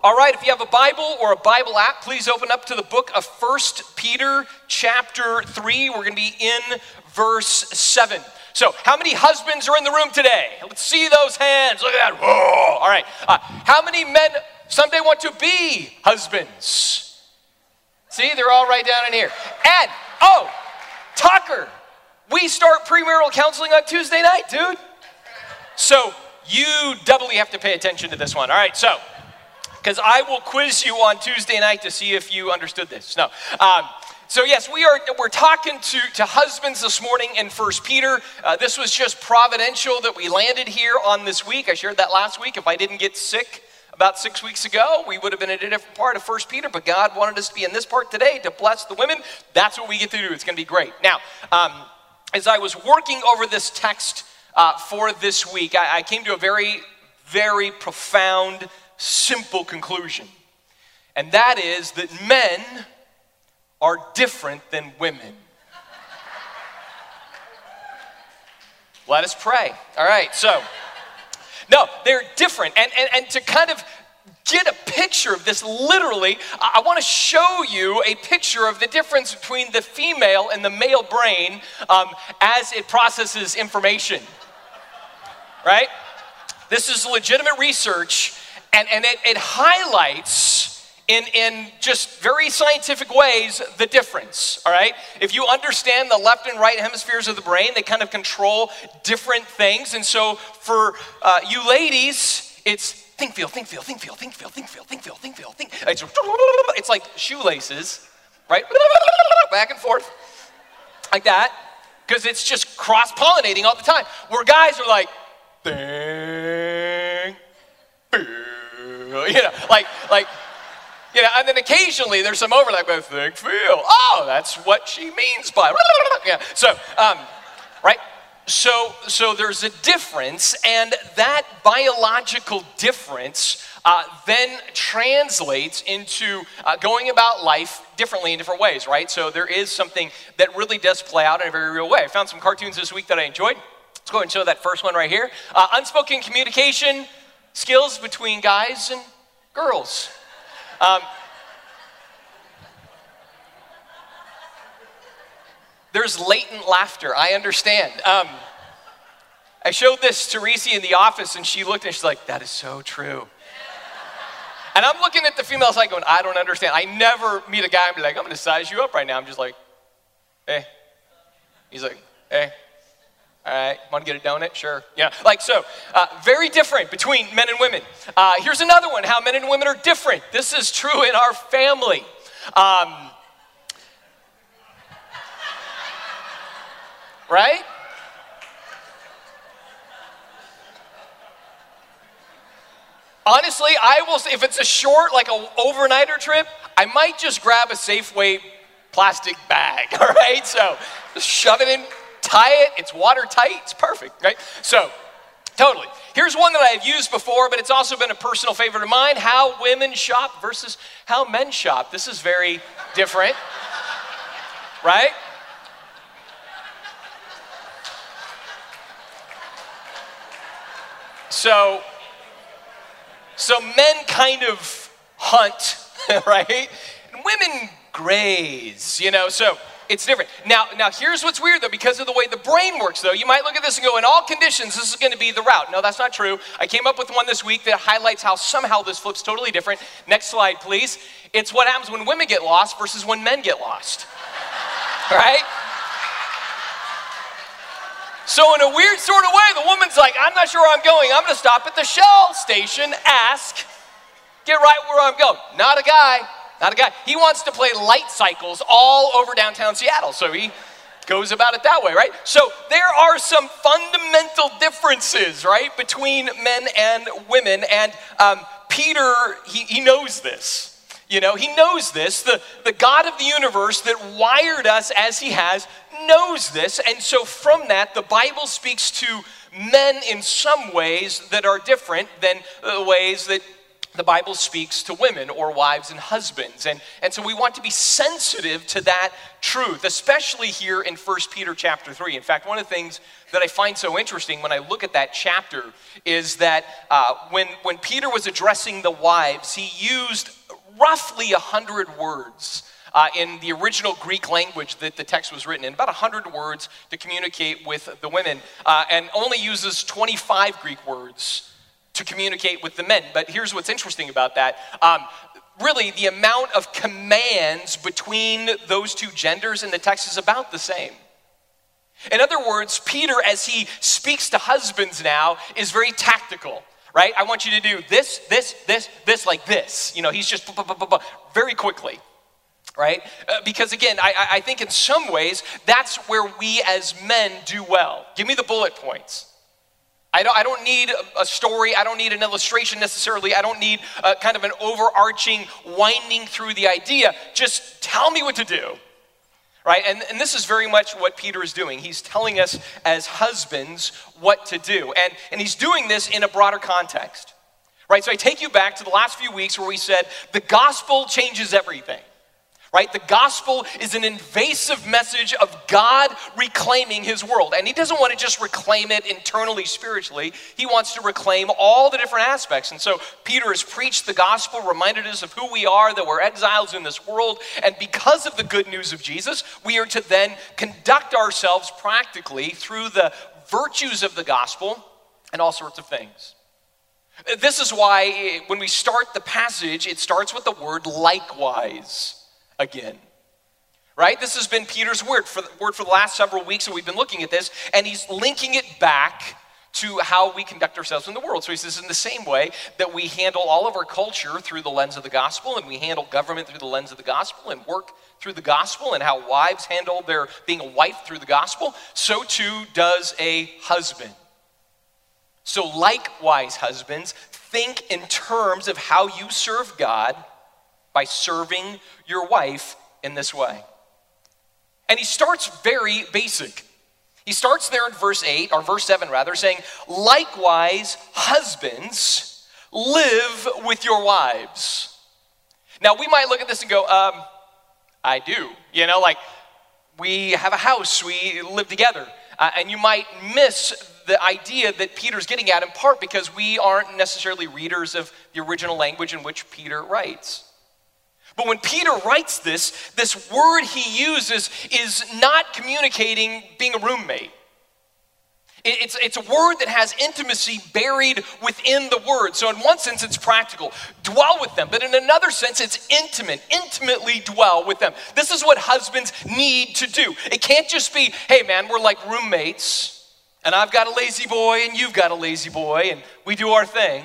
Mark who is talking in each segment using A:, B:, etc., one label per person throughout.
A: All right, if you have a Bible or a Bible app, please open up to the book of First Peter, chapter 3. We're going to be in verse 7. So, how many husbands are in the room today? Let's see those hands. Look at that. Whoa. All right. Uh, how many men someday want to be husbands? See, they're all right down in here. And, oh, Tucker, we start premarital counseling on Tuesday night, dude. So, you doubly have to pay attention to this one. All right, so because I will quiz you on Tuesday night to see if you understood this. No. Um, so yes, we are we're talking to, to husbands this morning in First Peter. Uh, this was just providential that we landed here on this week. I shared that last week. If I didn't get sick about six weeks ago, we would have been in a different part of First Peter. But God wanted us to be in this part today to bless the women. That's what we get to do. It's going to be great. Now, um, as I was working over this text uh, for this week, I, I came to a very, very profound simple conclusion, and that is that men are different than women. Let us pray. All right, so, no, they're different. And, and, and to kind of get a picture of this literally, I, I want to show you a picture of the difference between the female and the male brain um, as it processes information. Right? This is legitimate research and, and it, it highlights in, in just very scientific ways the difference, all right? If you understand the left and right hemispheres of the brain, they kind of control different things. And so for uh, you ladies, it's think, feel, think, feel, think, feel, think, feel, think, feel, think, feel, think, feel, think. It's, it's like shoelaces, right? Back and forth, like that, because it's just cross pollinating all the time. Where guys are like, ding, you know, like, like, you know, and then occasionally there's some overlap with think, feel. Oh, that's what she means by, yeah. So, um, right? So, so there's a difference, and that biological difference uh, then translates into uh, going about life differently in different ways, right? So there is something that really does play out in a very real way. I found some cartoons this week that I enjoyed. Let's go and show that first one right here. Uh, unspoken communication skills between guys and girls. Um, there's latent laughter, I understand. Um, I showed this to Reese in the office, and she looked and she's like, That is so true. And I'm looking at the female side going, I don't understand. I never meet a guy and be like, I'm gonna size you up right now. I'm just like, Hey. He's like, Hey. All right, want to get a donut? Sure. Yeah, like so. Uh, very different between men and women. Uh, here's another one how men and women are different. This is true in our family. Um, right? Honestly, I will say if it's a short, like an overnighter trip, I might just grab a Safeway plastic bag, all right? So just shove it in tie it, it's watertight, it's perfect, right? So, totally. Here's one that I've used before, but it's also been a personal favorite of mine how women shop versus how men shop. This is very different, right? So, so men kind of hunt, right? And women graze, you know. So it's different. Now, now here's what's weird though, because of the way the brain works though, you might look at this and go, in all conditions, this is to be the route. No, that's not true. I came up with one this week that highlights how somehow this flips totally different. Next slide, please. It's what happens when women get lost versus when men get lost. right? So, in a weird sort of way, the woman's like, I'm not sure where I'm going. I'm going to stop at the Shell station, ask, get right where I'm going. Not a guy. Not a guy. He wants to play light cycles all over downtown Seattle. So he goes about it that way, right? So there are some fundamental differences, right, between men and women. And um, Peter, he, he knows this. You know, he knows this. The, the God of the universe that wired us as he has knows this. And so from that, the Bible speaks to men in some ways that are different than the ways that the Bible speaks to women or wives and husbands. And, and so we want to be sensitive to that truth, especially here in 1 Peter chapter 3. In fact, one of the things that I find so interesting when I look at that chapter is that uh, when, when Peter was addressing the wives, he used roughly 100 words. Uh, in the original Greek language that the text was written in, about 100 words to communicate with the women, uh, and only uses 25 Greek words to communicate with the men. But here's what's interesting about that. Um, really, the amount of commands between those two genders in the text is about the same. In other words, Peter, as he speaks to husbands now, is very tactical, right? I want you to do this, this, this, this, like this. You know, he's just very quickly, right? Uh, because again, I, I think in some ways, that's where we as men do well. Give me the bullet points. I don't, I don't need a story. I don't need an illustration necessarily. I don't need a, kind of an overarching winding through the idea. Just tell me what to do. Right? And, and this is very much what Peter is doing. He's telling us as husbands what to do. And, and he's doing this in a broader context. Right? So I take you back to the last few weeks where we said the gospel changes everything right? The gospel is an invasive message of God reclaiming his world. And he doesn't want to just reclaim it internally, spiritually. He wants to reclaim all the different aspects. And so Peter has preached the gospel, reminded us of who we are, that we're exiles in this world. And because of the good news of Jesus, we are to then conduct ourselves practically through the virtues of the gospel and all sorts of things. This is why when we start the passage, it starts with the word likewise again. Right? This has been Peter's word for, the, word for the last several weeks, and we've been looking at this, and he's linking it back to how we conduct ourselves in the world. So he says, in the same way that we handle all of our culture through the lens of the gospel, and we handle government through the lens of the gospel, and work through the gospel, and how wives handle their being a wife through the gospel, so too does a husband. So, likewise, husbands, think in terms of how you serve God by serving your wife in this way. And he starts very basic. He starts there in verse 8, or verse 7 rather, saying, Likewise, husbands, live with your wives. Now, we might look at this and go, um, I do. You know, like, we have a house, we live together. Uh, and you might miss the idea that Peter's getting at in part because we aren't necessarily readers of the original language in which Peter writes. But when Peter writes this, this word he uses is not communicating being a roommate. It's, it's a word that has intimacy buried within the word. So, in one sense, it's practical. Dwell with them. But in another sense, it's intimate. Intimately dwell with them. This is what husbands need to do. It can't just be, hey, man, we're like roommates, and I've got a La-Z-Boy, and you've got a La-Z-Boy, and we do our thing.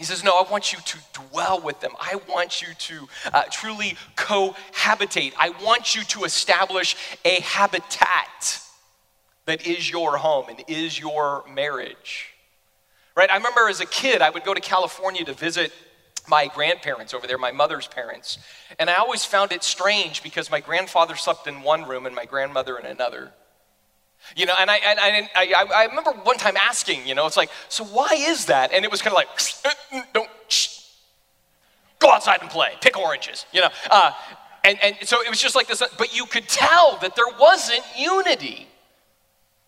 A: He says, No, I want you to dwell with them. I want you to uh, truly cohabitate. I want you to establish a habitat that is your home and is your marriage. Right? I remember as a kid, I would go to California to visit my grandparents over there, my mother's parents. And I always found it strange because my grandfather slept in one room and my grandmother in another. You know, and I, and I, I, I remember one time asking, you know, it's like, so why is that? And it was kind of like, don't, shh, go outside and play, pick oranges, you know. Uh, and, and so it was just like this, but you could tell that there wasn't unity,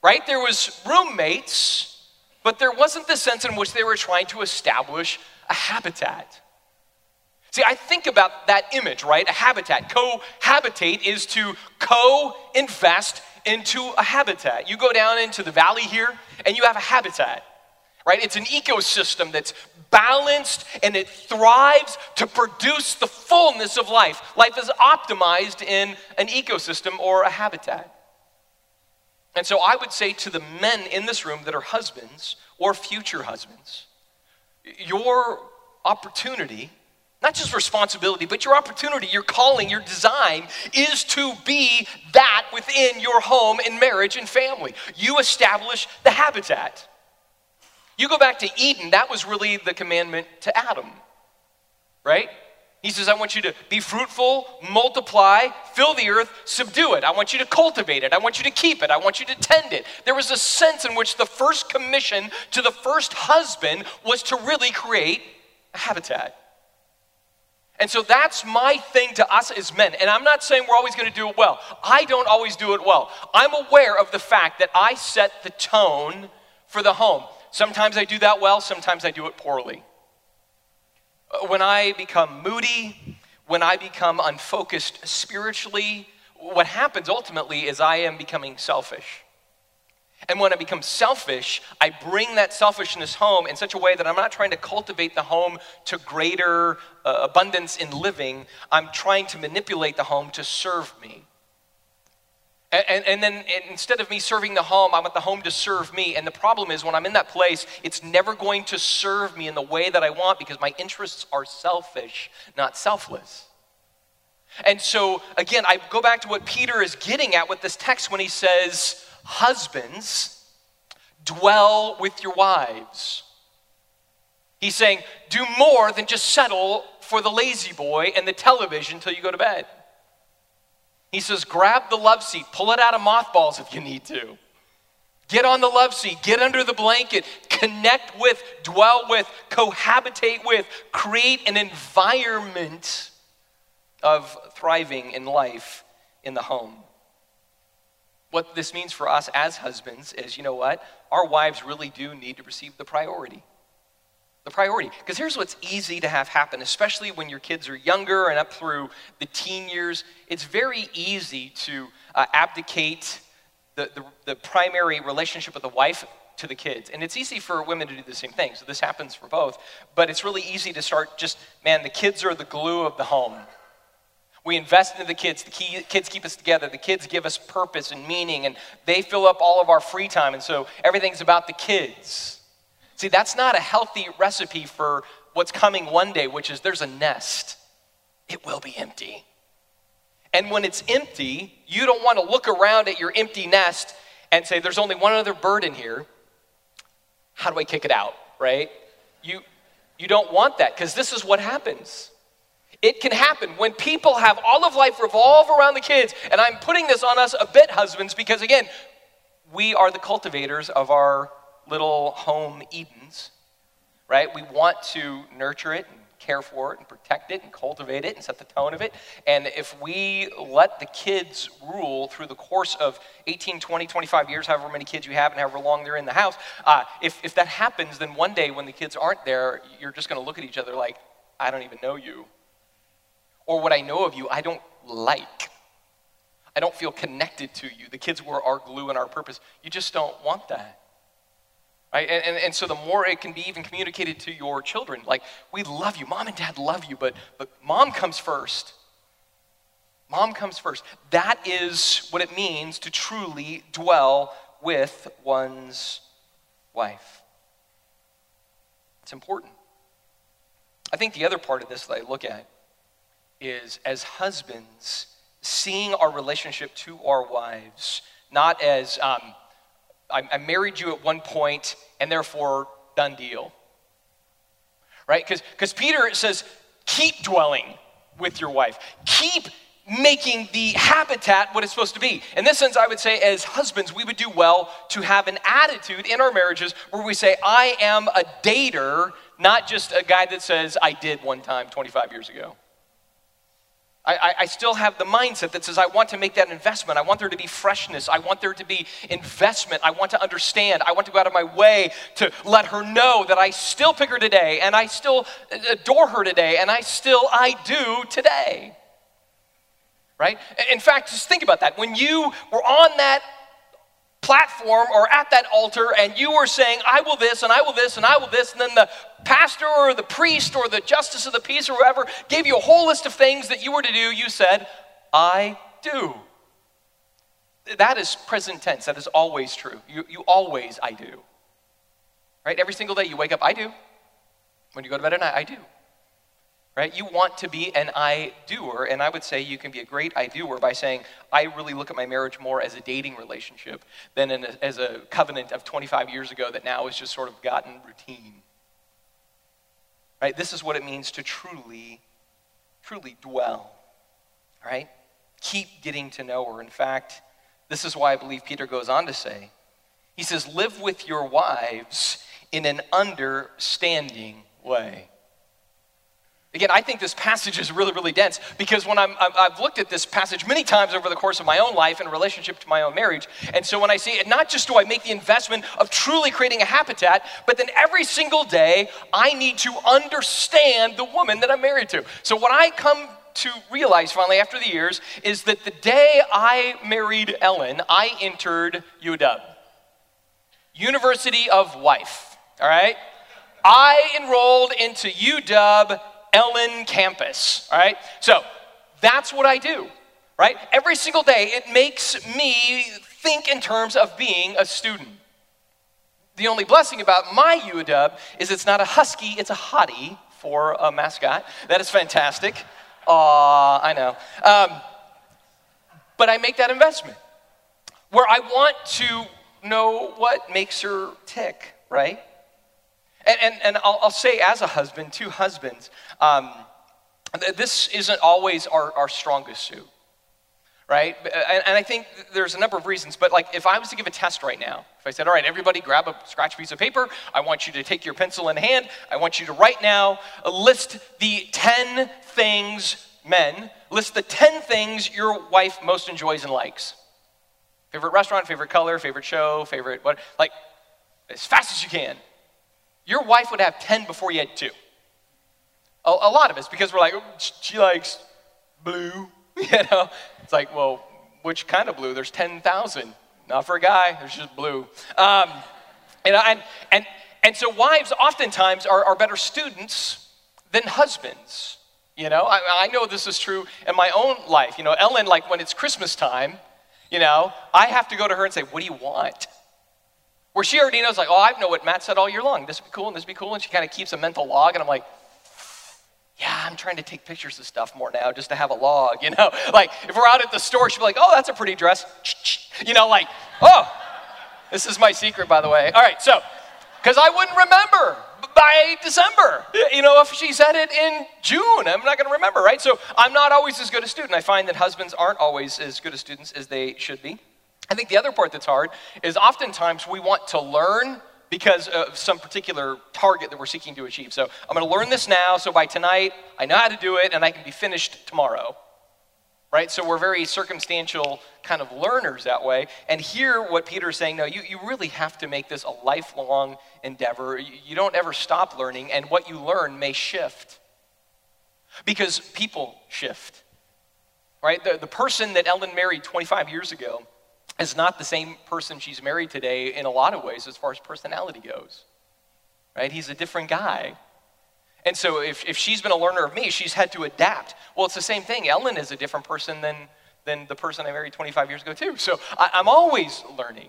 A: right? There was roommates, but there wasn't the sense in which they were trying to establish a habitat. See, I think about that image, right? A habitat. Cohabitate is to co invest into a habitat. You go down into the valley here and you have a habitat, right? It's an ecosystem that's balanced and it thrives to produce the fullness of life. Life is optimized in an ecosystem or a habitat. And so I would say to the men in this room that are husbands or future husbands, your opportunity not just responsibility, but your opportunity, your calling, your design is to be that within your home and marriage and family. You establish the habitat. You go back to Eden, that was really the commandment to Adam, right? He says, I want you to be fruitful, multiply, fill the earth, subdue it. I want you to cultivate it. I want you to keep it. I want you to tend it. There was a sense in which the first commission to the first husband was to really create a habitat. And so that's my thing to us as men. And I'm not saying we're always going to do it well. I don't always do it well. I'm aware of the fact that I set the tone for the home. Sometimes I do that well, sometimes I do it poorly. Uh, when I become moody, when I become unfocused spiritually, what happens ultimately is I am becoming selfish. And when I become selfish, I bring that selfishness home in such a way that I'm not trying to cultivate the home to greater uh, abundance in living. I'm trying to manipulate the home to serve me. And, and, and then instead of me serving the home, I want the home to serve me. And the problem is, when I'm in that place, it's never going to serve me in the way that I want because my interests are selfish, not selfless. And so, again, I go back to what Peter is getting at with this text when he says, Husbands, dwell with your wives. He's saying, do more than just settle for the La-Z-Boy and the television until you go to bed. He says, grab the love seat, pull it out of mothballs if you need to. Get on the love seat, get under the blanket, connect with, dwell with, cohabitate with, create an environment of thriving in life in the home. What this means for us as husbands is you know what? Our wives really do need to receive the priority. The priority. Because here's what's easy to have happen, especially when your kids are younger and up through the teen years. It's very easy to uh, abdicate the, the, the primary relationship with the wife to the kids. And it's easy for women to do the same thing. So this happens for both. But it's really easy to start just, man, the kids are the glue of the home. We invest into the kids. The kids keep us together. The kids give us purpose and meaning, and they fill up all of our free time. And so everything's about the kids. See, that's not a healthy recipe for what's coming one day, which is there's a nest. It will be empty. And when it's empty, you don't want to look around at your empty nest and say, there's only one other bird in here. How do I kick it out, right? You, you don't want that because this is what happens. It can happen when people have all of life revolve around the kids. And I'm putting this on us a bit, husbands, because again, we are the cultivators of our little home Edens, right? We want to nurture it and care for it and protect it and cultivate it and set the tone of it. And if we let the kids rule through the course of 18, 20, 25 years, however many kids you have and however long they're in the house, uh, if, if that happens, then one day when the kids aren't there, you're just going to look at each other like, I don't even know you or what I know of you, I don't like. I don't feel connected to you. The kids were our glue and our purpose. You just don't want that. Right? And, and, and so the more it can be even communicated to your children, like, we love you. Mom and dad love you, but, but mom comes first. Mom comes first. That is what it means to truly dwell with one's wife. It's important. I think the other part of this that I look at is as husbands, seeing our relationship to our wives not as um, I, I married you at one point and therefore done deal. Right? Because Peter says, keep dwelling with your wife, keep making the habitat what it's supposed to be. In this sense, I would say, as husbands, we would do well to have an attitude in our marriages where we say, I am a dater, not just a guy that says, I did one time 25 years ago. I, I, still have the mindset that says, I want to make that investment. I want there to be freshness. I want there to be investment. I want to understand. I want to go out of my way to let her know that I still pick her today and I still uh, adore her today and I still, I do today. Right? In fact, just think about that. When you were on that platform or at that altar and you were saying, I will this and I will this and I will this, and then the pastor or the priest or the justice of the peace or whoever gave you a whole list of things that you were to do, you said, I do. That is present tense. That is always true. You, you always, I do. Right? Every single day you wake up, I do. When you go to bed at night, I do right? You want to be an I doer, and I would say you can be a great I doer by saying, I really look at my marriage more as a dating relationship than a, as a covenant of 25 years ago that now has just sort of gotten routine. Right? This is what it means to truly, truly dwell, right? Keep getting to know her. In fact, this is why I believe Peter goes on to say, he says, live with your wives in an understanding way. Again, I think this passage is really, really dense because when I'm, I've looked at this passage many times over the course of my own life in relationship to my own marriage. And so when I see it, not just do I make the investment of truly creating a habitat, but then every single day I need to understand the woman that I'm married to. So what I come to realize finally after the years is that the day I married Ellen, I entered UW, University of Wife. All right? I enrolled into UW Ellen campus, all right? So that's what I do, right? Every single day, it makes me think in terms of being a student. The only blessing about my UW is it's not a husky, it's a hottie for a mascot. That is fantastic. Aw, I know. Um, but I make that investment where I want to know what makes her tick, right? And, and, and I'll, I'll, say, as a husband, two husbands, um, this isn't always our, our strongest suit, right? And, and, I think there's a number of reasons, but like if I was to give a test right now, if I said, all right, everybody grab a scratch piece of paper, I want you to take your pencil in hand, I want you to right now list the 10 things, men, list the 10 things your wife most enjoys and likes. Favorite restaurant, favorite color, favorite show, favorite what, like as fast as you can. Your wife would have 10 before you had two. A, a lot of us, because we're like, oh, she likes blue. You know? It's like, well, which kind of blue? There's 10,000. Not for a guy, there's just blue. Um, and, and, and, and so wives oftentimes are, are better students than husbands. You know, I, I know this is true in my own life. You know, Ellen, like when it's Christmas time, you know, I have to go to her and say, What do you want? Where she already knows, like, oh, I know what Matt said all year long. This would be cool and this would be cool. And she kind of keeps a mental log. And I'm like, yeah, I'm trying to take pictures of stuff more now just to have a log, you know? Like, if we're out at the store, she'll be like, oh, that's a pretty dress. You know, like, oh, this is my secret, by the way. All right, so, because I wouldn't remember by December. You know, if she said it in June, I'm not going to remember, right? So I'm not always as good a student. I find that husbands aren't always as good as students as they should be. I think the other part that's hard is oftentimes we want to learn because of some particular target that we're seeking to achieve. So I'm going to learn this now, so by tonight I know how to do it and I can be finished tomorrow. Right? So we're very circumstantial kind of learners that way. And here, what Peter is saying, no, you, you really have to make this a lifelong endeavor. You, you don't ever stop learning, and what you learn may shift. Because people shift. Right? The, the person that Ellen married 25 years ago is not the same person she's married today in a lot of ways as far as personality goes. Right? He's a different guy. And so if, if she's been a learner of me, she's had to adapt. Well, it's the same thing. Ellen is a different person than, than the person I married 25 years ago, too. So I, I'm always learning.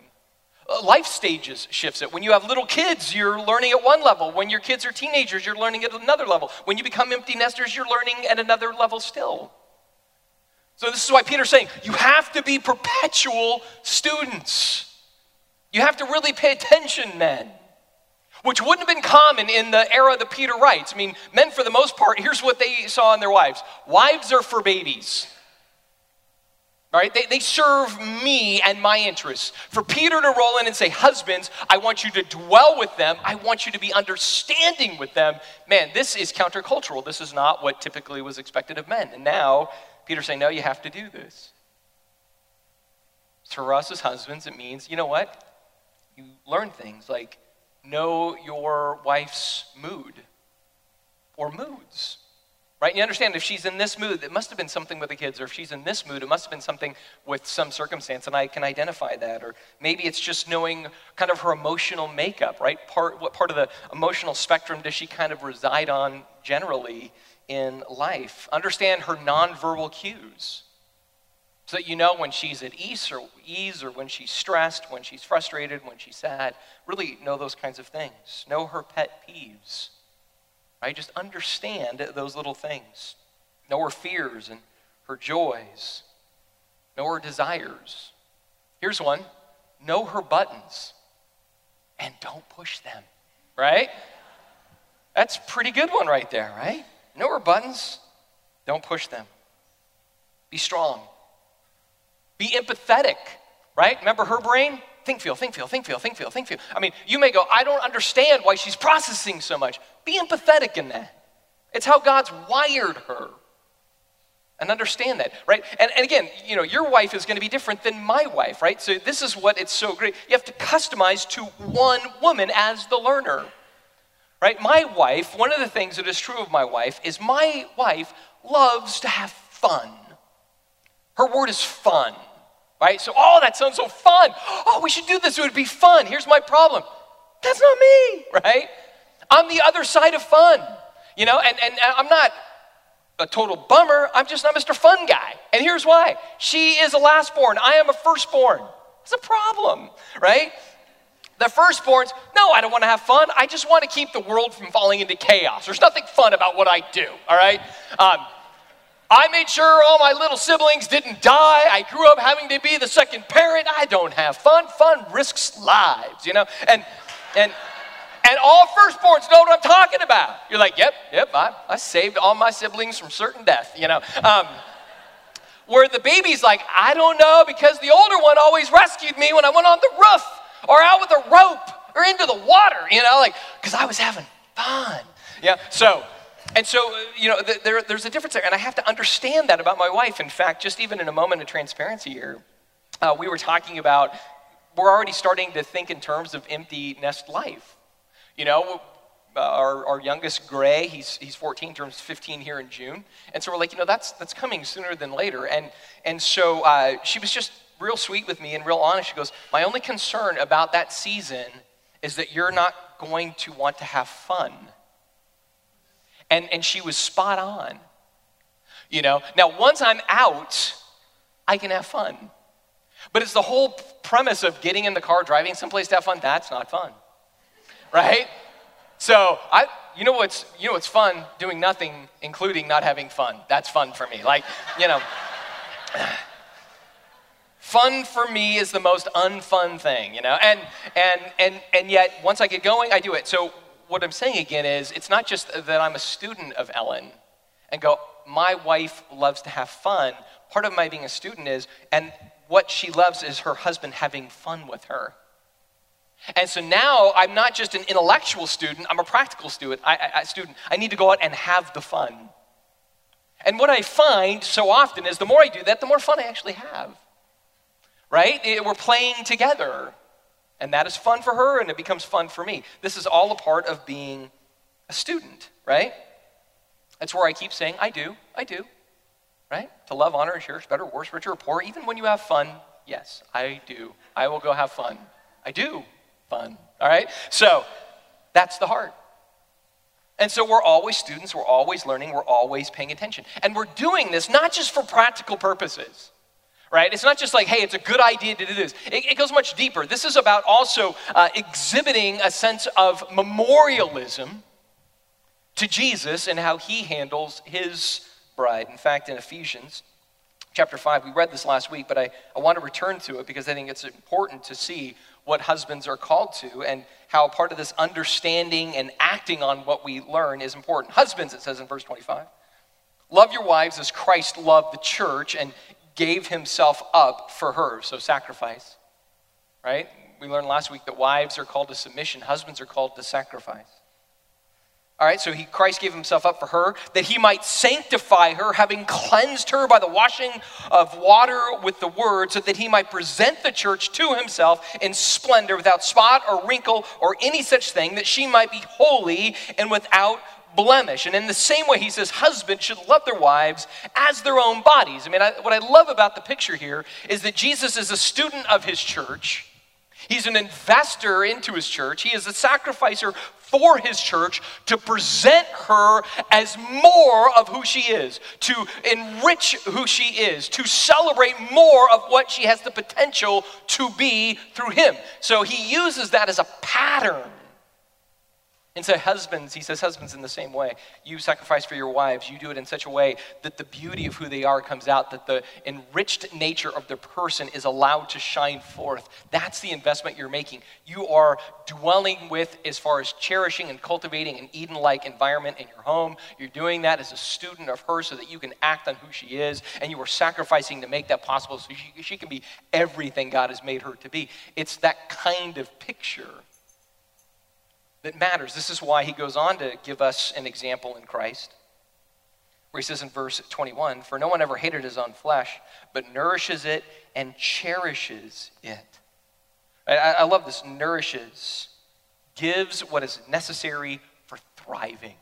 A: Uh, life stages shifts it. When you have little kids, you're learning at one level. When your kids are teenagers, you're learning at another level. When you become empty nesters, you're learning at another level still. So, this is why Peter's saying you have to be perpetual students. You have to really pay attention, men, which wouldn't have been common in the era that Peter writes. I mean, men, for the most part, here's what they saw in their wives wives are for babies. Right? They, they serve me and my interests. For Peter to roll in and say, Husbands, I want you to dwell with them. I want you to be understanding with them. Man, this is countercultural. This is not what typically was expected of men. And now Peter's saying, no, you have to do this. For us as husbands, it means, you know what? You learn things like know your wife's mood or moods. Right? You understand if she's in this mood, it must have been something with the kids, or if she's in this mood, it must have been something with some circumstance, and I can identify that. Or maybe it's just knowing kind of her emotional makeup, right? Part, what part of the emotional spectrum does she kind of reside on generally? In life. Understand her nonverbal cues so that you know when she's at ease or ease or when she's stressed, when she's frustrated, when she's sad. Really know those kinds of things. Know her pet peeves. Right? Just understand those little things. Know her fears and her joys. Know her desires. Here's one. Know her buttons and don't push them. Right? That's a pretty good one right there, right? Know her buttons, don't push them. Be strong. Be empathetic, right? Remember her brain? Think, feel, think, feel, think, feel, think, feel, think, feel. I mean, you may go, I don't understand why she's processing so much. Be empathetic in that. It's how God's wired her. And understand that, right? And, and again, you know, your wife is going to be different than my wife, right? So this is what it's so great. You have to customize to one woman as the learner, right? My wife, one of the things that is true of my wife is my wife loves to have fun. Her word is fun, right? So, oh, that sounds so fun. Oh, we should do this. It would be fun. Here's my problem. That's not me, right? I'm the other side of fun, you know, and, and I'm not a total bummer. I'm just not Mr. Fun Guy. And here's why she is a lastborn, I am a firstborn. It's a problem, right? The firstborns, no, I don't want to have fun. I just want to keep the world from falling into chaos. There's nothing fun about what I do, all right? Um, I made sure all my little siblings didn't die. I grew up having to be the second parent. I don't have fun. Fun risks lives, you know? And, and, and all firstborns know what I'm talking about. You're like, yep, yep, I, I saved all my siblings from certain death, you know? Um, where the baby's like, I don't know because the older one always rescued me when I went on the roof or out with a rope or into the water, you know, like, because I was having fun. Yeah, so, and so, you know, there, there's a difference there. And I have to understand that about my wife. In fact, just even in a moment of transparency here, uh, we were talking about, we're already starting to think in terms of empty nest life. You know, uh, our, our youngest Gray, he's, he's 14, turns 15 here in June. And so we're like, you know, that's, that's coming sooner than later. And, and so uh, she was just real sweet with me and real honest. She goes, My only concern about that season is that you're not going to want to have fun. And, and she was spot on. You know, now once I'm out, I can have fun. But it's the whole premise of getting in the car, driving someplace to have fun. That's not fun, right? So I, you know what's, you know what's fun? Doing nothing, including not having fun. That's fun for me. Like, you know. Fun for me is the most unfun thing, you know? And, and, and, and yet, once I get going, I do it. So, what I'm saying again is, it's not just that I'm a student of Ellen and go, my wife loves to have fun. Part of my being a student is, and what she loves is her husband having fun with her. And so now I'm not just an intellectual student, I'm a practical student. I, I, student. I need to go out and have the fun. And what I find so often is the more I do that, the more fun I actually have right? We're playing together. And that is fun for her, and it becomes fun for me. This is all a part of being a student, right? That's where I keep saying, I do, I do, right? To love, honor, and cherish, better, worse, richer, or poor, even when you have fun, yes, I do. I will go have fun. I do fun, all right? So that's the heart. And so we're always students, we're always learning, we're always paying attention. And we're doing this not just for practical purposes right? It's not just like, hey, it's a good idea to do this. It, it goes much deeper. This is about also uh, exhibiting a sense of memorialism to Jesus and how he handles his bride. In fact, in Ephesians chapter 5, we read this last week, but I, I want to return to it because I think it's important to see what husbands are called to and how part of this understanding and acting on what we learn is important. Husbands, it says in verse 25. Love your wives as Christ loved the church and gave himself up for her. So sacrifice, right? We learned last week that wives are called to submission, husbands are called to sacrifice. All right, so he, Christ gave himself up for her that he might sanctify her, having cleansed her by the washing of water with the word, so that he might present the church to himself in splendor, without spot or wrinkle or any such thing, that she might be holy and without blemish. And in the same way, he says husbands should love their wives as their own bodies. I mean, I, what I love about the picture here is that Jesus is a student of his church. He's an investor into his church. He is a sacrificer for his church to present her as more of who she is, to enrich who she is, to celebrate more of what she has the potential to be through him. So he uses that as a pattern and so, husbands, he says, husbands, in the same way, you sacrifice for your wives. You do it in such a way that the beauty of who they are comes out, that the enriched nature of their person is allowed to shine forth. That's the investment you're making. You are dwelling with, as far as cherishing and cultivating an Eden like environment in your home. You're doing that as a student of her so that you can act on who she is. And you are sacrificing to make that possible so she, she can be everything God has made her to be. It's that kind of picture that matters. This is why he goes on to give us an example in Christ. where he says in verse 21 For no one ever hated his own flesh, but nourishes it and cherishes it. I, I love this nourishes, gives what is necessary for thriving.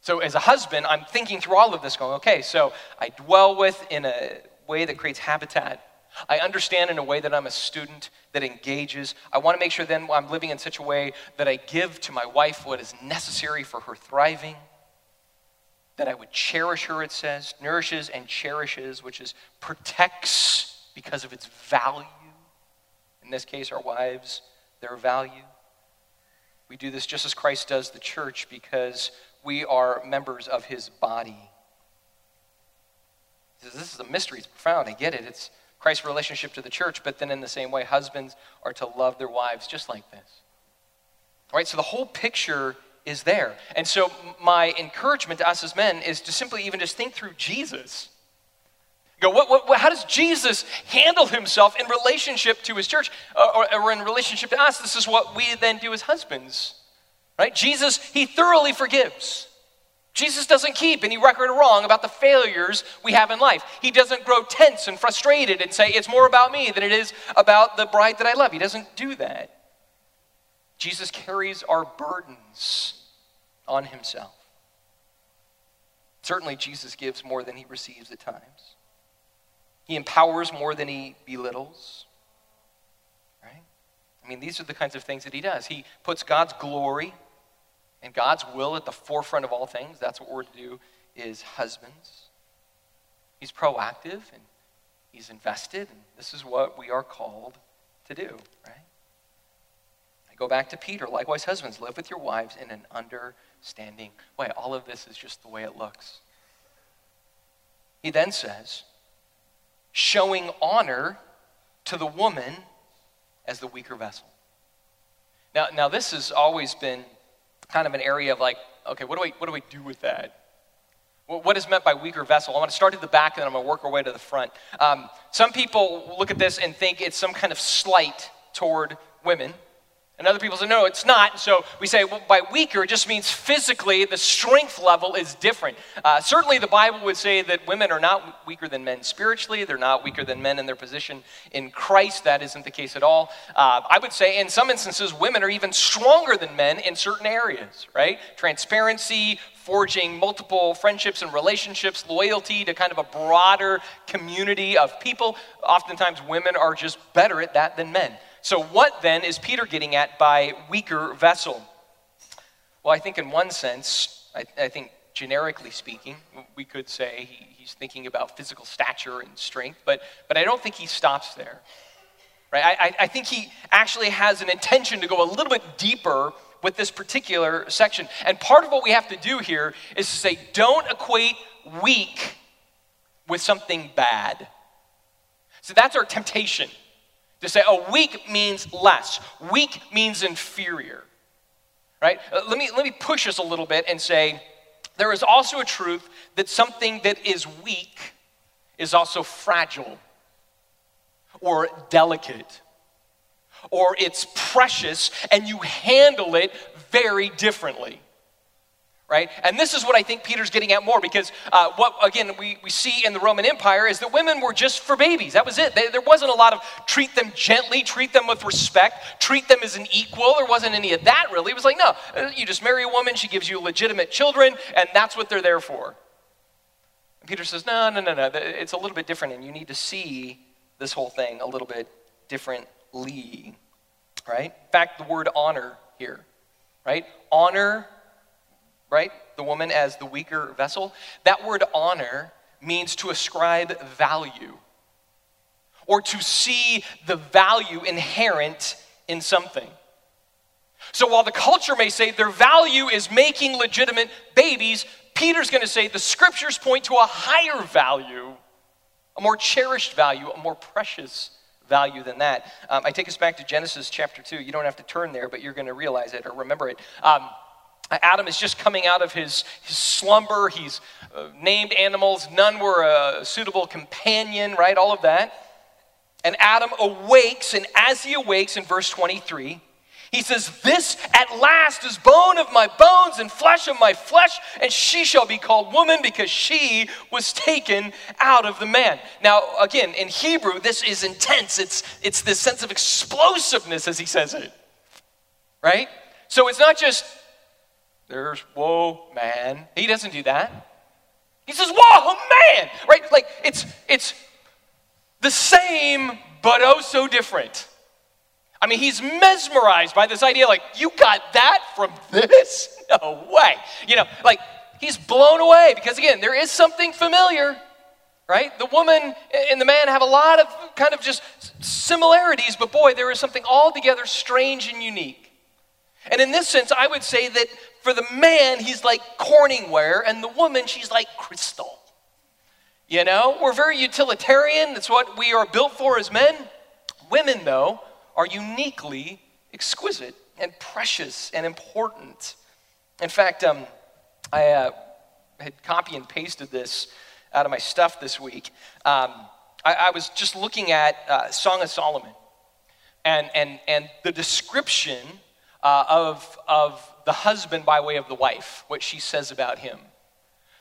A: So, as a husband, I'm thinking through all of this, going, okay, so I dwell with in a way that creates habitat. I understand in a way that I'm a student that engages. I want to make sure then I'm living in such a way that I give to my wife what is necessary for her thriving. That I would cherish her, it says, nourishes and cherishes, which is protects because of its value. In this case, our wives, their value. We do this just as Christ does the church because we are members of his body. This is a mystery. It's profound. I get it. It's Christ's relationship to the church, but then in the same way, husbands are to love their wives just like this. All right, so the whole picture is there. And so my encouragement to us as men is to simply even just think through Jesus. Go, what, what, how does Jesus handle himself in relationship to his church uh, or, or in relationship to us? This is what we then do as husbands, right? Jesus, he thoroughly forgives. Jesus doesn't keep any record wrong about the failures we have in life. He doesn't grow tense and frustrated and say, it's more about me than it is about the bride that I love. He doesn't do that. Jesus carries our burdens on himself. Certainly, Jesus gives more than he receives at times. He empowers more than he belittles. Right? I mean, these are the kinds of things that he does. He puts God's glory and God's will at the forefront of all things. That's what we're to do is husbands. He's proactive and he's invested, and this is what we are called to do, right? I go back to Peter. Likewise, husbands, live with your wives in an understanding way. All of this is just the way it looks. He then says, showing honor to the woman as the weaker vessel. Now, now this has always been kind of an area of like, okay, what do we, what do, we do with that? What is meant by weaker vessel? I want to start at the back and then I'm going to work our way to the front. Um, some people look at this and think it's some kind of slight toward women. And other people say, no, it's not. So we say, well, by weaker, it just means physically the strength level is different. Uh, certainly, the Bible would say that women are not weaker than men spiritually. They're not weaker than men in their position in Christ. That isn't the case at all. Uh, I would say, in some instances, women are even stronger than men in certain areas, right? Transparency, forging multiple friendships and relationships, loyalty to kind of a broader community of people. Oftentimes, women are just better at that than men. So, what then is Peter getting at by weaker vessel? Well, I think in one sense, I, I think generically speaking, we could say he, he's thinking about physical stature and strength, but, but I don't think he stops there. Right? I, I think he actually has an intention to go a little bit deeper with this particular section. And part of what we have to do here is to say, don't equate weak with something bad. So that's our temptation. To say, oh, weak means less, weak means inferior. Right? Uh, let, me, let me push us a little bit and say there is also a truth that something that is weak is also fragile or delicate or it's precious and you handle it very differently right? And this is what I think Peter's getting at more because uh, what, again, we, we see in the Roman Empire is that women were just for babies. That was it. They, there wasn't a lot of treat them gently, treat them with respect, treat them as an equal. There wasn't any of that really. It was like, no, uh, you just marry a woman, she gives you legitimate children, and that's what they're there for. And Peter says, no, no, no, no. It's a little bit different, and you need to see this whole thing a little bit differently, right? In fact, the word honor here, right? Honor right? The woman as the weaker vessel. That word honor means to ascribe value or to see the value inherent in something. So while the culture may say their value is making legitimate babies, Peter's going to say the scriptures point to a higher value, a more cherished value, a more precious value than that. Um, I take us back to Genesis chapter 2. You don't have to turn there, but you're going to realize it or remember it. Um, Adam is just coming out of his, his slumber. He's uh, named animals. None were a suitable companion, right? All of that. And Adam awakes, and as he awakes in verse 23, He says, This at last is bone of my bones and flesh of my flesh, and she shall be called woman because she was taken out of the man. Now, again, in Hebrew, this is intense. It's, it's this sense of explosiveness as he says it, right? So it's not just, there's, whoa, man. He doesn't do that. He says, whoa, man, right? Like it's, it's the same, but oh so different. I mean, he's mesmerized by this idea like, you got that from this? No way. You know, like, he's blown away because, again, there is something familiar, right? The woman and the man have a lot of kind of just similarities, but boy, there is something altogether strange and unique. And in this sense, I would say that for the man, he's like Corningware, and the woman, she's like crystal. You know, we're very utilitarian. That's what we are built for as men. Women, though, are uniquely exquisite and precious and important. In fact, um, I uh, had copy and pasted this out of my stuff this week. Um, I, I, was just looking at uh, Song of Solomon and, and, and the description uh, of, of the husband by way of the wife, what she says about him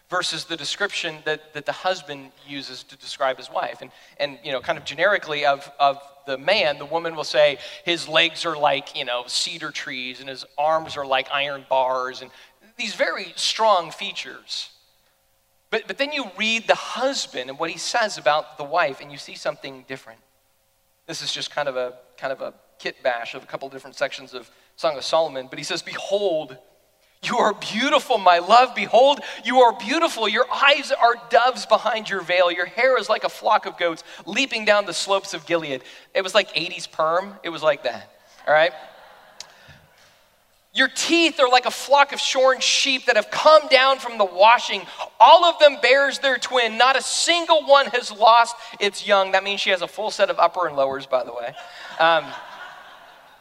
A: versus the description that, that the husband uses to describe his wife. And, and you know, kind of generically of, of the man, the woman will say his legs are like, you know, cedar trees and his arms are like iron bars and these very strong features. But, but then you read the husband and what he says about the wife and you see something different. This is just kind of a kind of a kit bash of a couple different sections of Song of Solomon, but he says, Behold, you are beautiful, my love. Behold, you are beautiful. Your eyes are doves behind your veil. Your hair is like a flock of goats leaping down the slopes of Gilead. It was like 80s perm. It was like that. All right? Your teeth are like a flock of shorn sheep that have come down from the washing. All of them bears their twin. Not a single one has lost its young. That means she has a full set of upper and lowers, by the way. Um,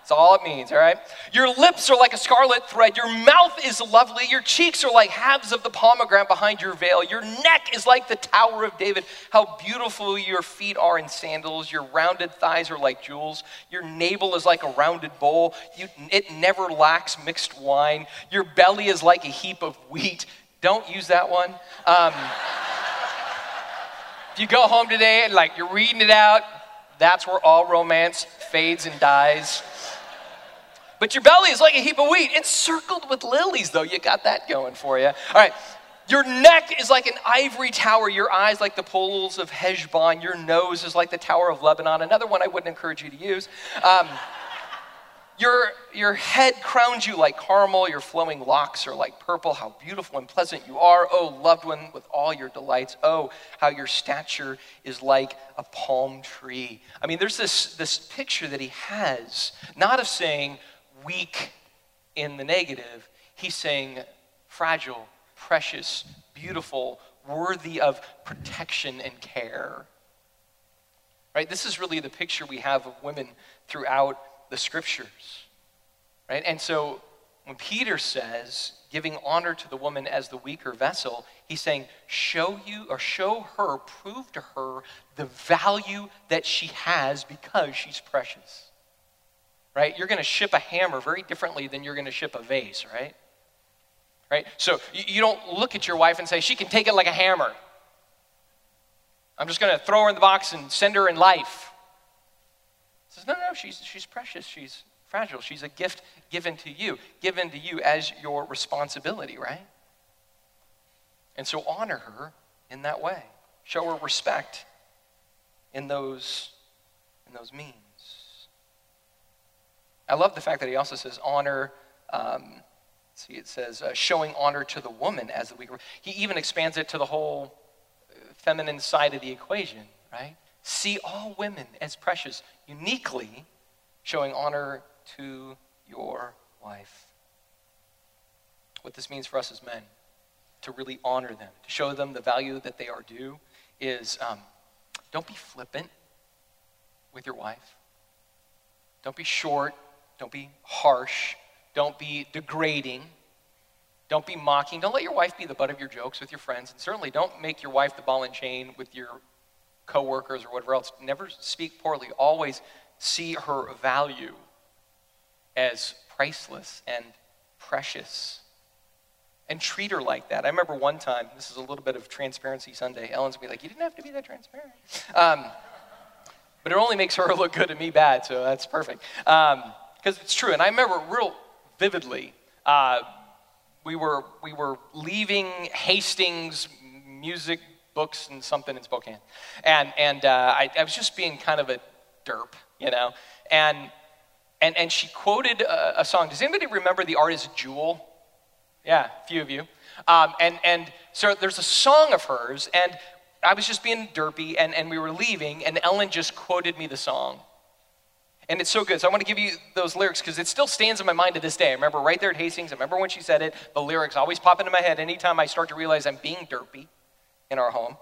A: that's all it means, all right? Your lips are like a scarlet thread. Your mouth is lovely. Your cheeks are like halves of the pomegranate behind your veil. Your neck is like the Tower of David. How beautiful your feet are in sandals. Your rounded thighs are like jewels. Your navel is like a rounded bowl. You, it never lacks mixed wine. Your belly is like a heap of wheat. Don't use that one. Um, if you go home today and like you're reading it out, that's where all romance fades and dies. But your belly is like a heap of wheat, encircled with lilies, though. You got that going for you. All right. Your neck is like an ivory tower, your eyes like the pools of Heshbon, your nose is like the Tower of Lebanon. Another one I wouldn't encourage you to use. Um, your, your head crowns you like caramel, your flowing locks are like purple. How beautiful and pleasant you are, oh loved one, with all your delights. Oh, how your stature is like a palm tree. I mean, there's this, this picture that he has, not of saying, weak in the negative. He's saying fragile, precious, beautiful, worthy of protection and care. Right? This is really the picture we have of women throughout the scriptures. Right? And so when Peter says, giving honor to the woman as the weaker vessel, he's saying, show you or show her, prove to her the value that she has because she's precious right? You're going to ship a hammer very differently than you're going to ship a vase, right? Right? So you don't look at your wife and say, she can take it like a hammer. I'm just going to throw her in the box and send her in life. Says, no, no, she's, she's precious. She's fragile. She's a gift given to you, given to you as your responsibility, right? And so honor her in that way. Show her respect in those, in those means. I love the fact that he also says honor. Um, see, it says uh, showing honor to the woman as the weaker. He even expands it to the whole uh, feminine side of the equation, right? See all women as precious, uniquely showing honor to your wife. What this means for us as men, to really honor them, to show them the value that they are due, is um, don't be flippant with your wife. Don't be short don't be harsh. Don't be degrading. Don't be mocking. Don't let your wife be the butt of your jokes with your friends. And certainly don't make your wife the ball and chain with your coworkers or whatever else. Never speak poorly. Always see her value. as priceless and precious. And treat her like that. I remember one time, this is a little bit of Transparency Sunday. Ellen's be like, You didn't have to be that transparent. Um, but it only makes her look good and me bad, so that's perfect. Because it's true. And I remember real vividly, uh, we, were, we were leaving Hastings Music Books and something in Spokane. And, and uh, I, I was just being kind of a derp, you know? And and, and she quoted a, a, song. Does anybody remember the artist Jewel? Yeah, a few of you. Um, and, and so there's a song of hers, and I was just being derpy, and, and we were leaving, and Ellen just quoted me the song. And it's so good. So I want to give you those lyrics because it still stands in my mind to this day. I remember right there at Hastings, I remember when she said it. The lyrics always pop into my head anytime I start to realize I'm being derpy in our home.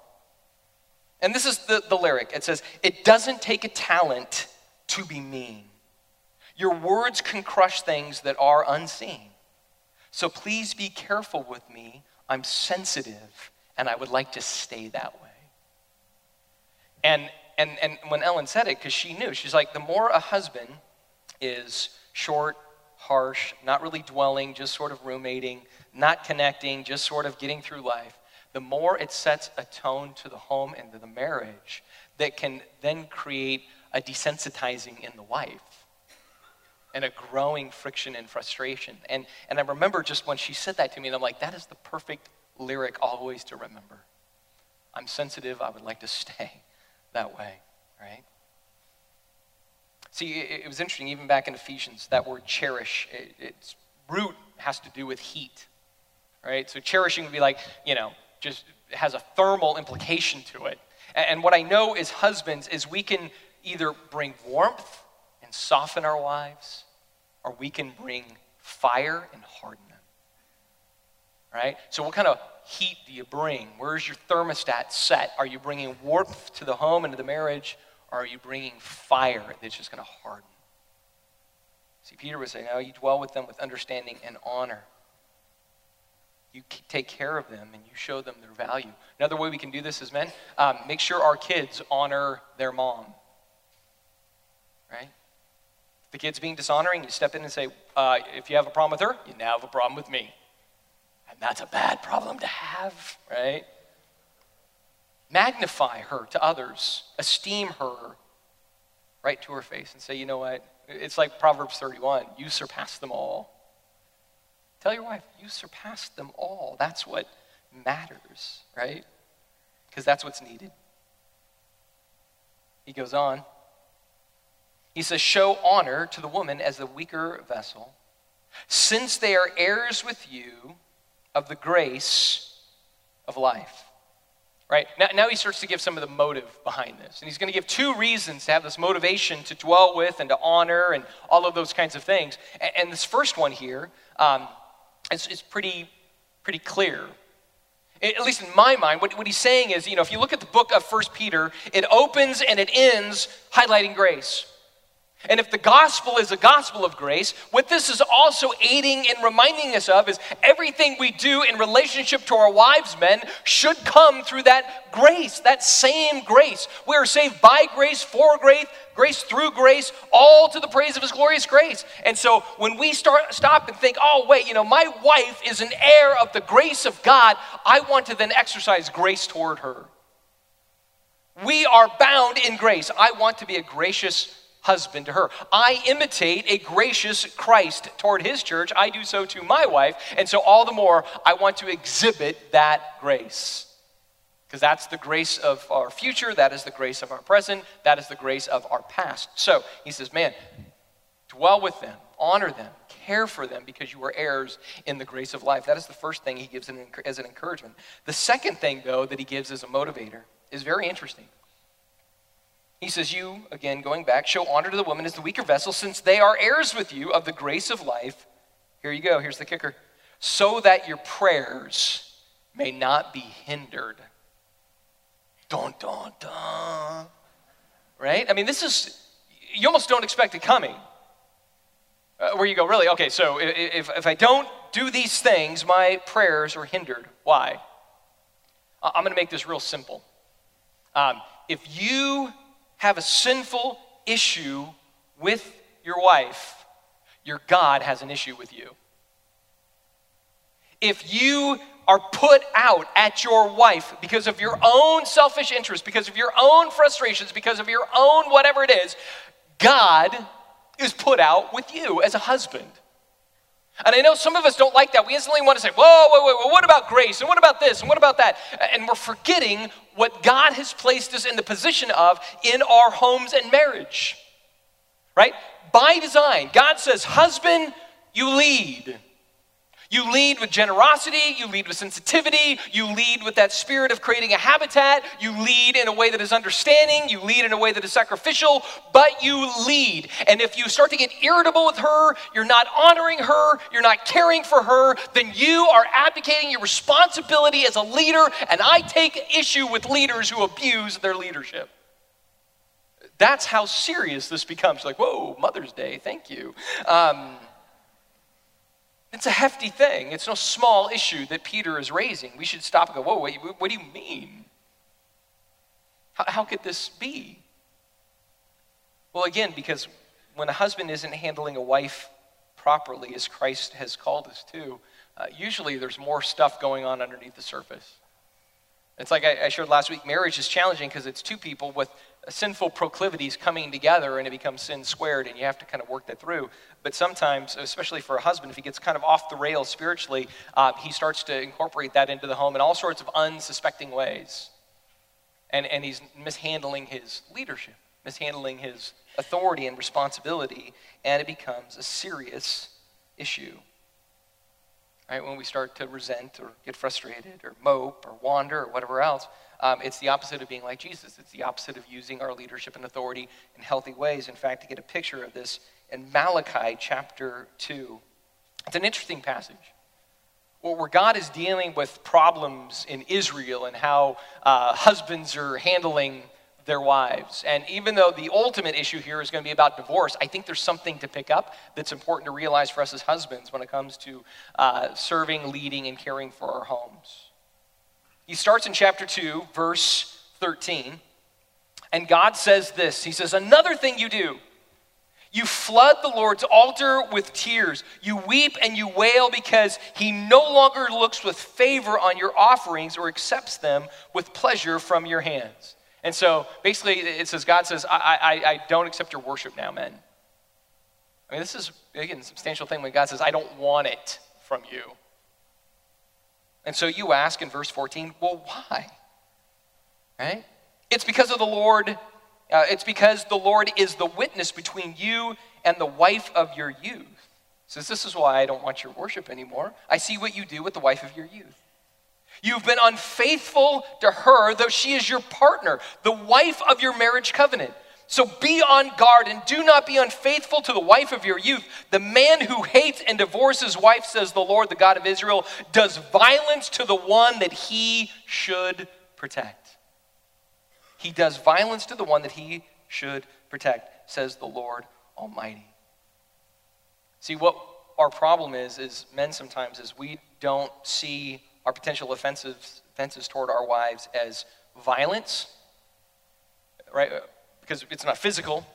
A: And this is the, the lyric it says, It doesn't take a talent to be mean. Your words can crush things that are unseen. So please be careful with me. I'm sensitive and I would like to stay that way. And, and, and when Ellen said it, because she knew, she's like, the more a husband is short, harsh, not really dwelling, just sort of roommating, not connecting, just sort of getting through life, the more it sets a tone to the home and to the marriage that can then create a desensitizing in the wife and a growing friction and frustration. And, and I remember just when she said that to me, and I'm like, that is the perfect lyric always to remember. I'm sensitive, I would like to stay that way, right? See, it, it was interesting, even back in Ephesians, that word cherish, it, its root has to do with heat, right? So cherishing would be like, you know, just has a thermal implication to it. And, and what I know as husbands is we can either bring warmth and soften our wives, or we can bring fire and harden. Right? So, what kind of heat do you bring? Where's your thermostat set? Are you bringing warmth to the home and to the marriage, or are you bringing fire that's just going to harden? See, Peter was saying, "No, you dwell with them with understanding and honor. You take care of them and you show them their value. Another way we can do this as men, um, make sure our kids honor their mom. Right? the kid's being dishonoring, you step in and say, uh, if you have a problem with her, you now have a problem with me. And that's a bad problem to have, right? Magnify her to others, esteem her right to her face, and say, you know what? It's like Proverbs 31 you surpass them all. Tell your wife, you surpass them all. That's what matters, right? Because that's what's needed. He goes on. He says, Show honor to the woman as the weaker vessel, since they are heirs with you of the grace of life. Right? Now, now he starts to give some of the motive behind this. And he's going to give two reasons to have this motivation to dwell with and to honor and all of those kinds of things. And, and this first one here um, is, is pretty, pretty clear at least in my mind, what, what, he's saying is, you know, if you look at the book of First Peter, it opens and it ends highlighting grace. And if the gospel is a gospel of grace, what this is also aiding and reminding us of is everything we do in relationship to our wives, men, should come through that grace, that same grace. We are saved by grace, for grace, grace through grace, all to the praise of his glorious grace. And so when we start stop and think, oh wait, you know, my wife is an heir of the grace of God, I want to then exercise grace toward her. We are bound in grace. I want to be a gracious husband to her. I imitate a gracious Christ toward his church. I do so to my wife. And so, all the more, I want to exhibit that grace. Because that's the grace of our future, that is the grace of our present, that is the grace of our past. So, he says, man, dwell with them, honor them, care for them because you are heirs in the grace of life. That is the first thing he gives as an encouragement. The second thing, though, that he gives as a motivator is very interesting. He says, You, again, going back, show honor to the woman as the weaker vessel, since they are heirs with you of the grace of life. Here you go, here's the kicker. So that your prayers may not be hindered. Dun, dun, dun. Right? I mean, this is, you almost don't expect it coming. Uh, where you go, really? Okay, so if, if I don't do these things, my prayers are hindered. Why? I'm going to make this real simple. Um, if you have a sinful issue with your wife, your God has an issue with you. If you are put out at your wife because of your own selfish interest, because of your own frustrations, because of your own whatever it is, God is put out with you as a husband. And I know some of us don't like that. We instantly want to say, whoa, whoa, whoa, whoa, what about grace? And what about this? And what about that? And we're forgetting what God has placed us in the position of in our homes and marriage. Right? By design, God says, husband, you lead. You lead with generosity, you lead with sensitivity, you lead with that spirit of creating a habitat, you lead in a way that is understanding, you lead in a way that is sacrificial, but you lead. And if you start to get irritable with her, you're not honoring her, you're not caring for her, then you are abdicating your responsibility as a leader, and I take issue with leaders who abuse their leadership. That's how serious this becomes. Like, whoa, Mother's Day, thank you. Um, it's a hefty thing. It's no small issue that Peter is raising. We should stop and go, whoa, wait, what do you mean? How, how could this be? Well, again, because when a husband isn't handling a wife properly, as Christ has called us to, uh, usually there's more stuff going on underneath the surface. It's like I, I shared last week marriage is challenging because it's two people with sinful proclivities coming together and it becomes sin squared and you have to kind of work that through. But sometimes especially for a husband if he gets kind of off the rails spiritually uh, he starts to incorporate that into the home in all sorts of unsuspecting ways. And, and he's mishandling his leadership mishandling his authority and responsibility and it becomes a serious issue right when we start to resent or get frustrated or mope or wander or whatever else um, it's the opposite of being like Jesus. It's the opposite of using our leadership and authority in healthy ways. In fact, to get a picture of this in Malachi chapter 2, it's an interesting passage where God is dealing with problems in Israel and how uh, husbands are handling their wives. And even though the ultimate issue here is going to be about divorce, I think there's something to pick up that's important to realize for us as husbands when it comes to uh, serving, leading, and caring for our homes. He starts in chapter 2, verse 13. And God says this He says, Another thing you do, you flood the Lord's altar with tears. You weep and you wail because he no longer looks with favor on your offerings or accepts them with pleasure from your hands. And so basically, it says, God says, I, I, I don't accept your worship now, men. I mean, this is, again, a substantial thing when God says, I don't want it from you. And so you ask in verse 14, well, why? Right? It's because of the Lord, uh, it's because the Lord is the witness between you and the wife of your youth. Says, This is why I don't want your worship anymore. I see what you do with the wife of your youth. You've been unfaithful to her, though she is your partner, the wife of your marriage covenant. So be on guard and do not be unfaithful to the wife of your youth. The man who hates and divorces wife, says the Lord, the God of Israel, does violence to the one that he should protect. He does violence to the one that he should protect, says the Lord Almighty. See, what our problem is, is men sometimes, is we don't see our potential offenses, offenses toward our wives as violence, right? because it's not physical.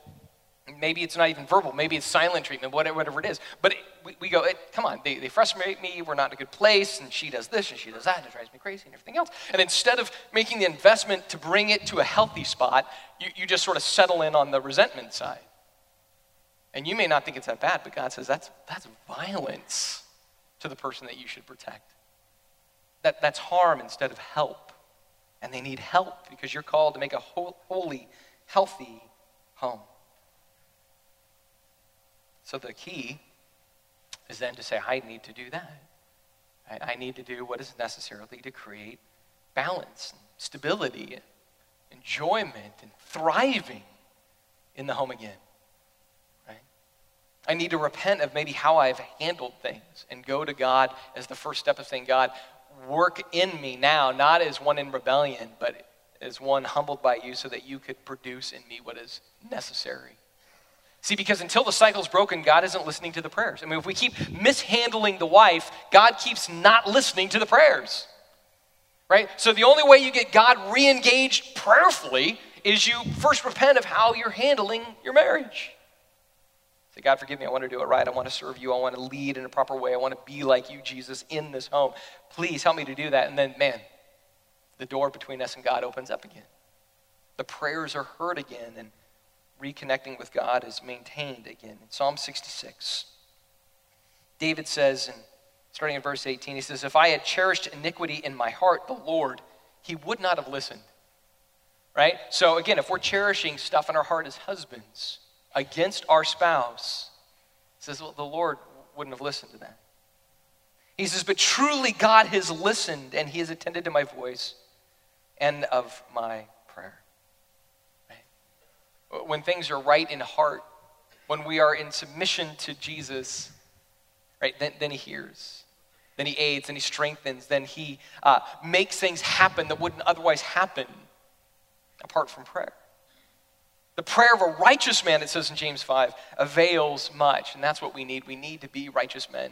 A: Maybe it's not even verbal. Maybe it's silent treatment, whatever, whatever it is. But it, we, we, go, it, come on, they, they frustrate me. We're not in a good place. And she does this and she does that. And it drives me crazy and everything else. And instead of making the investment to bring it to a healthy spot, you, you just sort of settle in on the resentment side. And you may not think it's that bad, but God says that's, that's violence to the person that you should protect. That, that's harm instead of help. And they need help because you're called to make a holy healthy home. So the key is then to say, I need to do that. I, I need to do what is necessarily to create balance, and stability, and enjoyment, and thriving in the home again. I need to repent of maybe how I've handled things and go to God as the first step of saying, God, work in me now, not as one in rebellion, but as one humbled by you so that you could produce in me what is necessary. See, because until the cycle's broken, God isn't listening to the prayers. I mean, if we keep mishandling the wife, God keeps not listening to the prayers. Right? So the only way you get God re engaged prayerfully is you first repent of how you're handling your marriage. Say, God, forgive me. I want to do it right. I want to serve you. I want to lead in a proper way. I want to be like you, Jesus, in this home. Please help me to do that. And then, man, the door between us and God opens up again. The prayers are heard again, and reconnecting with God is maintained again. In Psalm 66, David says, and starting in verse 18, he says, If I had cherished iniquity in my heart, the Lord, he would not have listened. Right? So again, if we're cherishing stuff in our heart as husbands against our spouse, says, well, the Lord wouldn't have listened to that. He says, But truly God has listened and he has attended to my voice and of my prayer. Right? When things are right in heart, when we are in submission to Jesus, right, then, then he hears. Then he aids, and he strengthens, then he uh, makes things happen that wouldn't otherwise happen apart from prayer. The prayer of a righteous man, it says in James 5, avails much. And that's what we need. We need to be righteous men.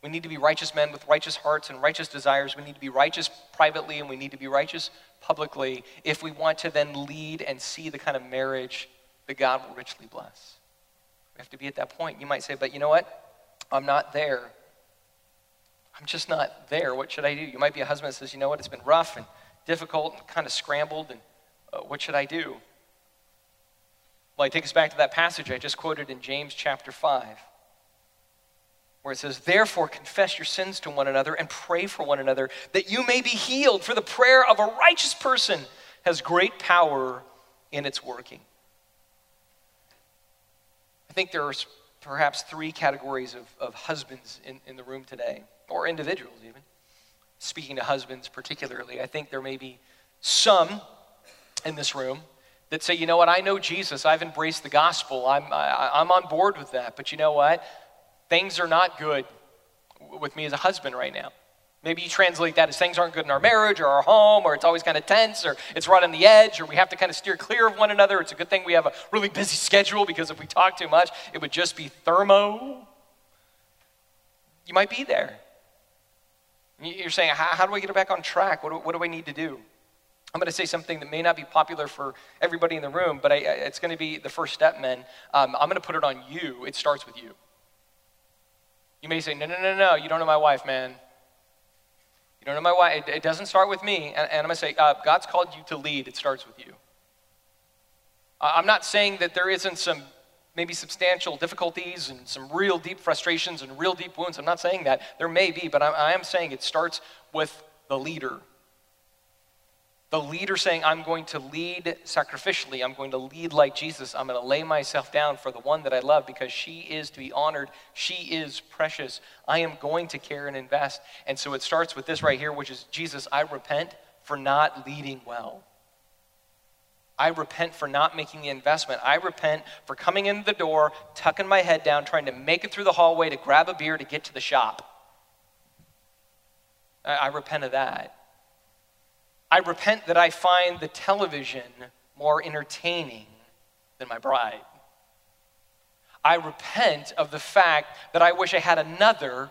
A: We need to be righteous men with righteous hearts and righteous desires. We need to be righteous privately and we need to be righteous publicly if we want to then lead and see the kind of marriage that God will richly bless. We have to be at that point. You might say, but you know what? I'm not there. I'm just not there. What should I do? You might be a husband that says, you know what? It's been rough and difficult and kind of scrambled, and uh, what should I do? Well, it takes us back to that passage I just quoted in James chapter 5 where it says, Therefore, confess your sins to one another and pray for one another that you may be healed, for the prayer of a righteous person has great power in its working. I think there's perhaps three categories of, of husbands in, in the room today, or individuals even. Speaking to husbands particularly, I think there may be some in this room that say, you know what, I know Jesus, I've embraced the gospel, I'm, I, I'm on board with that, but you know what? things are not good with me as a husband right now. Maybe you translate that as things aren't good in our marriage or our home, or it's always kind of tense, or it's right on the edge, or we have to kind of steer clear of one another. It's a good thing we have a really busy schedule because if we talk too much, it would just be thermo. You might be there. You're saying, how, how do I get it back on track? What do, what do I need to do? I'm going to say something that may not be popular for everybody in the room, but I, it's going to be the first step, men. Um, I'm going to put it on you. It starts with you. You may say, no, no, no, no, you don't know my wife, man. You don't know my wife. It, it doesn't start with me. And, and I'm going to say, uh, God's called you to lead. It starts with you. I'm not saying that there isn't some maybe substantial difficulties and some real deep frustrations and real deep wounds. I'm not saying that. There may be, but I, I am saying it starts with the leader. The leader saying, I'm going to lead sacrificially. I'm going to lead like Jesus. I'm going to lay myself down for the one that I love because she is to be honored. She is precious. I am going to care and invest. And so it starts with this right here, which is Jesus, I repent for not leading well. I repent for not making the investment. I repent for coming in the door, tucking my head down, trying to make it through the hallway to grab a beer to get to the shop. I, I repent of that. I repent that I find the television more entertaining than my bride. I repent of the fact that I wish I had another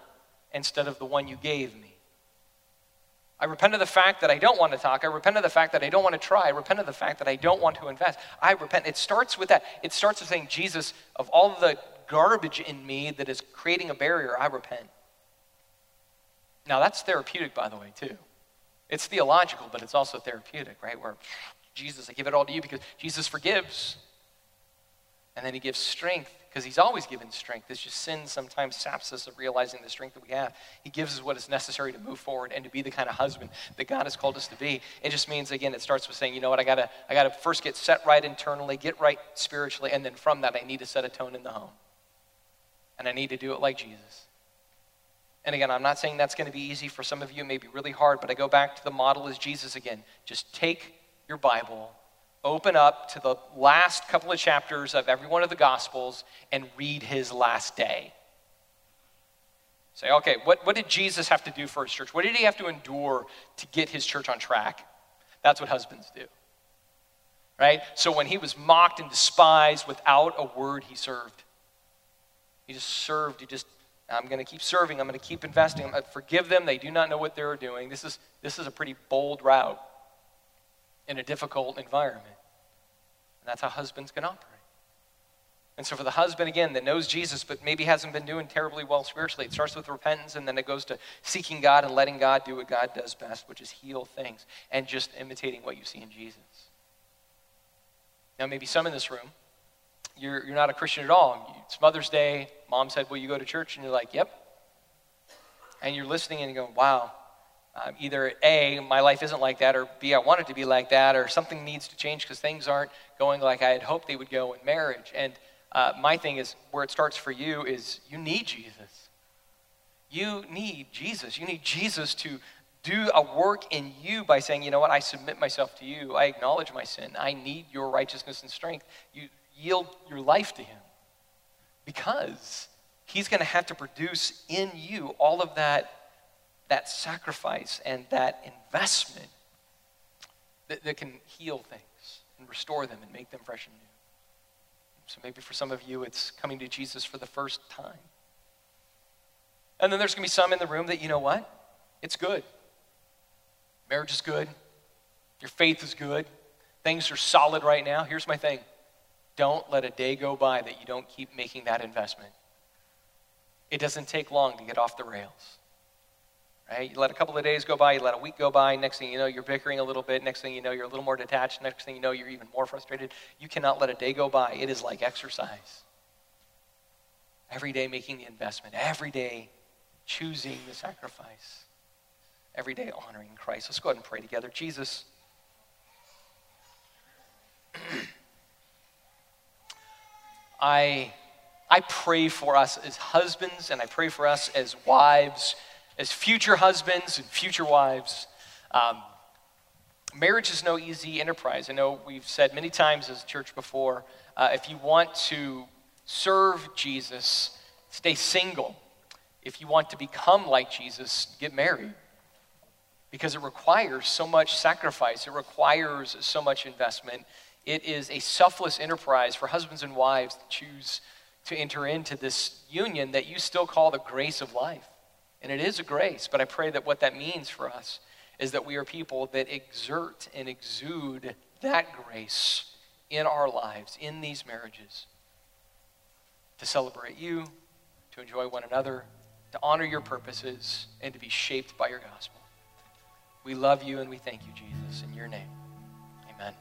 A: instead of the one you gave me. I repent of the fact that I don't want to talk. I repent of the fact that I don't want to try. I repent of the fact that I don't want to invest. I repent. It starts with that. It starts with saying, Jesus, of all the garbage in me that is creating a barrier, I repent. Now, that's therapeutic, by the way, too. It's theological, but it's also therapeutic, right? Where Jesus, I give it all to you because Jesus forgives. And then he gives strength because he's always given strength. It's just sin sometimes saps us of realizing the strength that we have. He gives us what is necessary to move forward and to be the kind of husband that God has called us to be. It just means, again, it starts with saying, you know what, I gotta, I gotta first get set right internally, get right spiritually, and then from that, I need to set a tone in the home. And I need to do it like Jesus. And again, I'm not saying that's going to be easy for some of you, it may be really hard, but I go back to the model as Jesus again. Just take your Bible, open up to the last couple of chapters of every one of the Gospels, and read his last day. Say, okay, what, what did Jesus have to do for his church? What did he have to endure to get his church on track? That's what husbands do. Right? So when he was mocked and despised without a word, he served. He just served, he just I'm going to keep serving. I'm going to keep investing. I'm going to forgive them. They do not know what they're doing. This is, this is a pretty bold route in a difficult environment. And that's how husbands can operate. And so, for the husband, again, that knows Jesus, but maybe hasn't been doing terribly well spiritually, it starts with repentance and then it goes to seeking God and letting God do what God does best, which is heal things and just imitating what you see in Jesus. Now, maybe some in this room, you're, you're not a Christian at all. It's Mother's Day. Mom said, Will you go to church? And you're like, Yep. And you're listening and you're going, Wow, um, either A, my life isn't like that, or B, I want it to be like that, or something needs to change because things aren't going like I had hoped they would go in marriage. And uh, my thing is where it starts for you is you need Jesus. You need Jesus. You need Jesus to do a work in you by saying, you know what, I submit myself to you. I acknowledge my sin. I need your righteousness and strength. You yield your life to Him because He's going to have to produce in you all of that, that sacrifice and that investment that, that can heal things and restore them and make them fresh and new. So maybe for some of you, it's coming to Jesus for the first time. And then there's going to be some in the room that, you know what? It's good. Marriage is good. Your faith is good. Things are solid right now. Here's my thing don't let a day go by that you don't keep making that investment. It doesn't take long to get off the rails. Right? You let a couple of days go by, you let a week go by, next thing you know, you're bickering a little bit, next thing you know, you're a little more detached, next thing you know, you're even more frustrated. You cannot let a day go by. It is like exercise. Every day making the investment, every day choosing the sacrifice, every day honoring Christ. Let's go ahead and pray together. Jesus, I, I pray for us as husbands and I pray for us as wives as future husbands and future wives, um, marriage is no easy enterprise. I know we've said many times as a church before uh, if you want to serve Jesus, stay single. If you want to become like Jesus, get married. Because it requires so much sacrifice, it requires so much investment. It is a selfless enterprise for husbands and wives to choose to enter into this union that you still call the grace of life. And it is a grace, but I pray that what that means for us is that we are people that exert and exude that grace in our lives, in these marriages, to celebrate you, to enjoy one another, to honor your purposes, and to be shaped by your gospel. We love you and we thank you, Jesus, in your name. Amen.